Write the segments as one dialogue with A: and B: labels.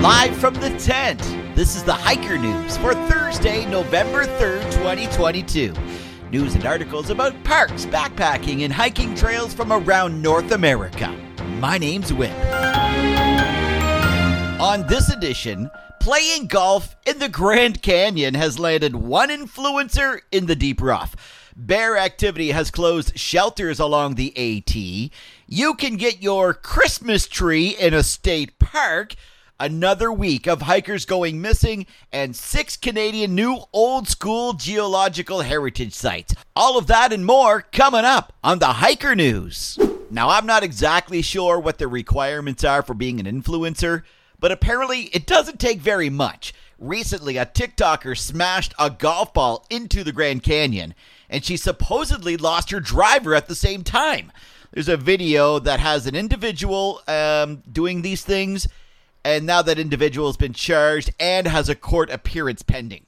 A: Live from the tent, this is the Hiker News for Thursday, November 3rd, 2022. News and articles about parks, backpacking, and hiking trails from around North America. My name's Whip. On this edition, playing golf in the Grand Canyon has landed one influencer in the deep rough. Bear Activity has closed shelters along the AT. You can get your Christmas tree in a state park. Another week of hikers going missing and six Canadian new old school geological heritage sites. All of that and more coming up on the Hiker News. Now, I'm not exactly sure what the requirements are for being an influencer, but apparently it doesn't take very much. Recently, a TikToker smashed a golf ball into the Grand Canyon, and she supposedly lost her driver at the same time. There's a video that has an individual um, doing these things and now that individual has been charged and has a court appearance pending.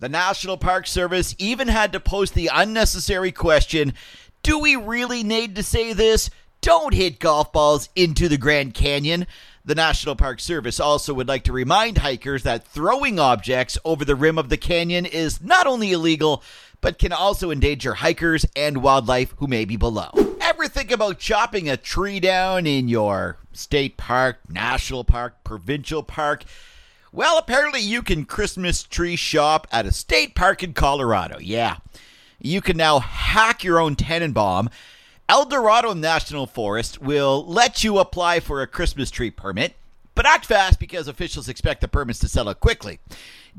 A: The National Park Service even had to post the unnecessary question Do we really need to say this? Don't hit golf balls into the Grand Canyon. The National Park Service also would like to remind hikers that throwing objects over the rim of the canyon is not only illegal, but can also endanger hikers and wildlife who may be below. Ever think about chopping a tree down in your state park, national park, provincial park? Well, apparently you can Christmas tree shop at a state park in Colorado. Yeah. You can now hack your own Tannenbaum. Eldorado National Forest will let you apply for a Christmas tree permit, but act fast because officials expect the permits to sell out quickly.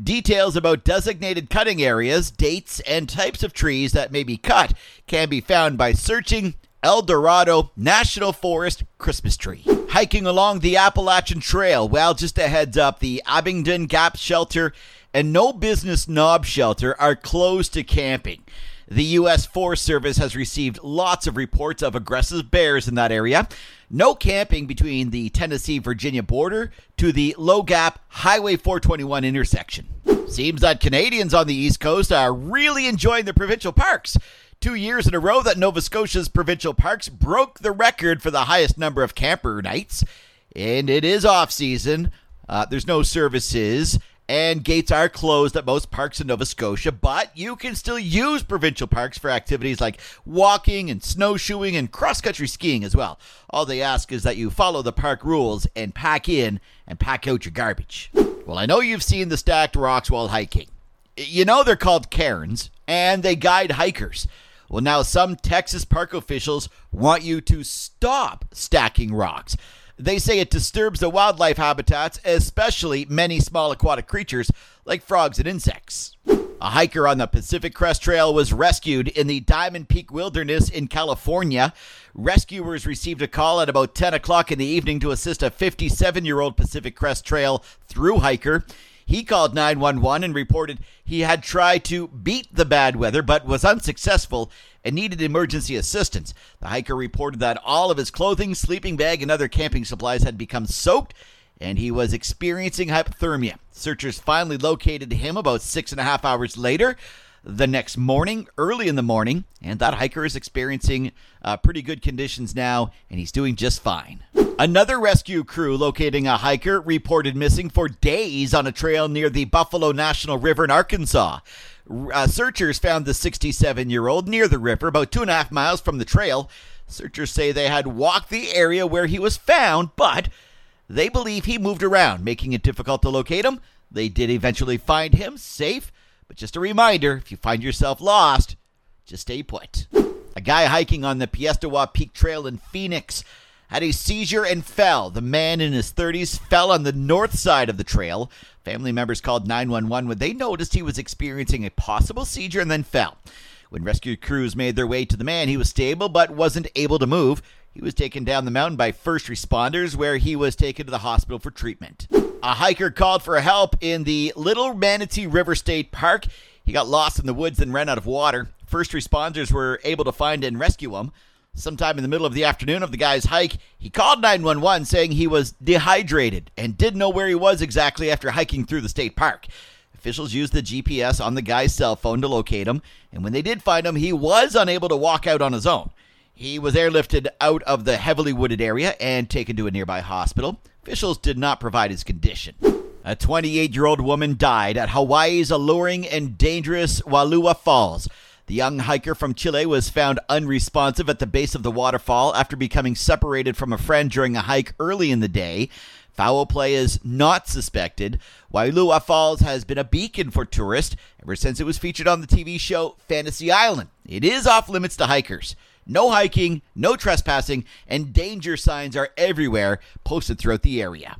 A: Details about designated cutting areas, dates, and types of trees that may be cut can be found by searching Eldorado National Forest Christmas tree. Hiking along the Appalachian Trail. Well, just a heads up the Abingdon Gap Shelter and No Business Knob Shelter are closed to camping. The U.S. Forest Service has received lots of reports of aggressive bears in that area. No camping between the Tennessee Virginia border to the Low Gap Highway 421 intersection. Seems that Canadians on the East Coast are really enjoying the provincial parks. Two years in a row that Nova Scotia's provincial parks broke the record for the highest number of camper nights. And it is off season. Uh, there's no services and gates are closed at most parks in Nova Scotia, but you can still use provincial parks for activities like walking and snowshoeing and cross country skiing as well. All they ask is that you follow the park rules and pack in and pack out your garbage. Well, I know you've seen the stacked rocks while hiking. You know they're called cairns, and they guide hikers. Well, now some Texas park officials want you to stop stacking rocks. They say it disturbs the wildlife habitats, especially many small aquatic creatures like frogs and insects. A hiker on the Pacific Crest Trail was rescued in the Diamond Peak Wilderness in California. Rescuers received a call at about 10 o'clock in the evening to assist a 57 year old Pacific Crest Trail through hiker. He called 911 and reported he had tried to beat the bad weather but was unsuccessful and needed emergency assistance. The hiker reported that all of his clothing, sleeping bag, and other camping supplies had become soaked and he was experiencing hypothermia. Searchers finally located him about six and a half hours later the next morning, early in the morning, and that hiker is experiencing uh, pretty good conditions now, and he's doing just fine. Another rescue crew locating a hiker reported missing for days on a trail near the Buffalo National River in Arkansas. Uh, searchers found the 67 year old near the river, about two and a half miles from the trail. Searchers say they had walked the area where he was found, but they believe he moved around, making it difficult to locate him. They did eventually find him safe but just a reminder if you find yourself lost, just stay put. A guy hiking on the Piestewa Peak Trail in Phoenix had a seizure and fell. The man in his 30s fell on the north side of the trail. Family members called 911 when they noticed he was experiencing a possible seizure and then fell. When rescue crews made their way to the man, he was stable but wasn't able to move. He was taken down the mountain by first responders, where he was taken to the hospital for treatment. A hiker called for help in the Little Manatee River State Park. He got lost in the woods and ran out of water. First responders were able to find and rescue him. Sometime in the middle of the afternoon of the guy's hike, he called 911 saying he was dehydrated and didn't know where he was exactly after hiking through the state park. Officials used the GPS on the guy's cell phone to locate him, and when they did find him, he was unable to walk out on his own. He was airlifted out of the heavily wooded area and taken to a nearby hospital. Officials did not provide his condition. A 28 year old woman died at Hawaii's alluring and dangerous Wailua Falls. The young hiker from Chile was found unresponsive at the base of the waterfall after becoming separated from a friend during a hike early in the day. Foul play is not suspected. Wailua Falls has been a beacon for tourists ever since it was featured on the TV show Fantasy Island. It is off limits to hikers. No hiking, no trespassing, and danger signs are everywhere posted throughout the area.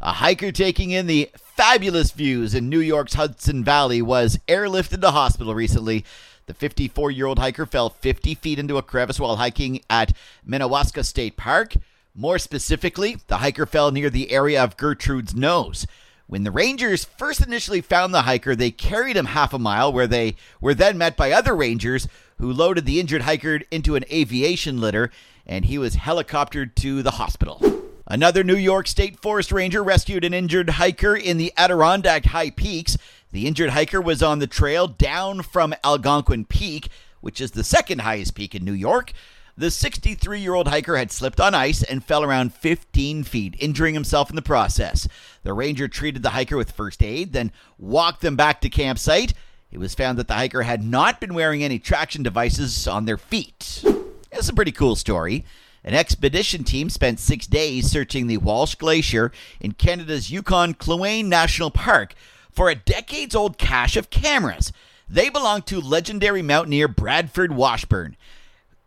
A: A hiker taking in the fabulous views in New York's Hudson Valley was airlifted to hospital recently. The 54 year old hiker fell 50 feet into a crevice while hiking at Minnewaska State Park. More specifically, the hiker fell near the area of Gertrude's Nose. When the Rangers first initially found the hiker, they carried him half a mile, where they were then met by other Rangers who loaded the injured hiker into an aviation litter, and he was helicoptered to the hospital. Another New York State Forest Ranger rescued an injured hiker in the Adirondack High Peaks. The injured hiker was on the trail down from Algonquin Peak, which is the second highest peak in New York. The 63 year old hiker had slipped on ice and fell around 15 feet, injuring himself in the process. The ranger treated the hiker with first aid, then walked them back to campsite. It was found that the hiker had not been wearing any traction devices on their feet. It's a pretty cool story. An expedition team spent six days searching the Walsh Glacier in Canada's Yukon Kluane National Park for a decades old cache of cameras. They belonged to legendary mountaineer Bradford Washburn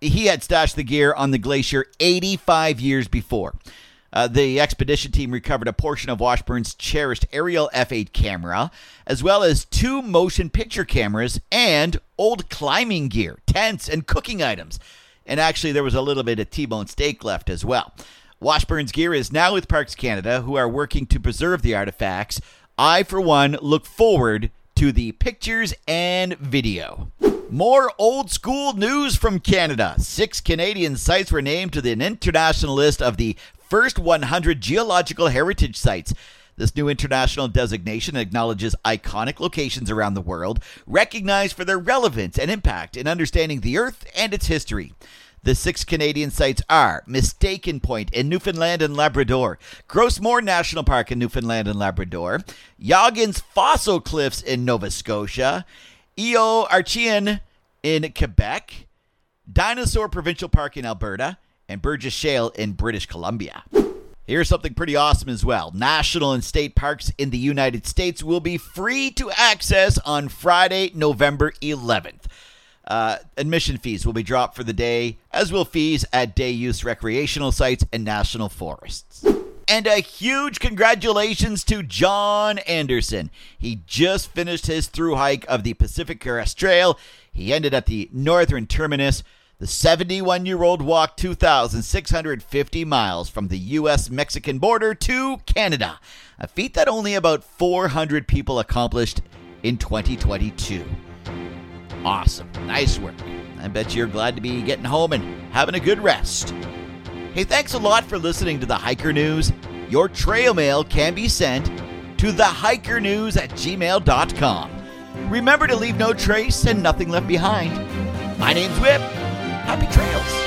A: he had stashed the gear on the glacier 85 years before. Uh, the expedition team recovered a portion of Washburn's cherished aerial F8 camera, as well as two motion picture cameras and old climbing gear, tents, and cooking items. And actually, there was a little bit of T bone steak left as well. Washburn's gear is now with Parks Canada, who are working to preserve the artifacts. I, for one, look forward to the pictures and video. More old school news from Canada. Six Canadian sites were named to the international list of the first 100 geological heritage sites. This new international designation acknowledges iconic locations around the world, recognized for their relevance and impact in understanding the Earth and its history. The six Canadian sites are Mistaken Point in Newfoundland and Labrador, Moor National Park in Newfoundland and Labrador, Joggins Fossil Cliffs in Nova Scotia, Eoarchean in Quebec, Dinosaur Provincial Park in Alberta, and Burgess Shale in British Columbia. Here's something pretty awesome as well. National and state parks in the United States will be free to access on Friday, November 11th. Uh, admission fees will be dropped for the day, as will fees at day use recreational sites and national forests. And a huge congratulations to John Anderson. He just finished his through hike of the Pacific Crest Trail. He ended at the northern terminus. The 71 year old walked 2,650 miles from the U.S. Mexican border to Canada, a feat that only about 400 people accomplished in 2022. Awesome. Nice work. I bet you're glad to be getting home and having a good rest. Hey, thanks a lot for listening to the Hiker News. Your trail mail can be sent to thehikernews at gmail.com. Remember to leave no trace and nothing left behind. My name's Whip. Happy trails.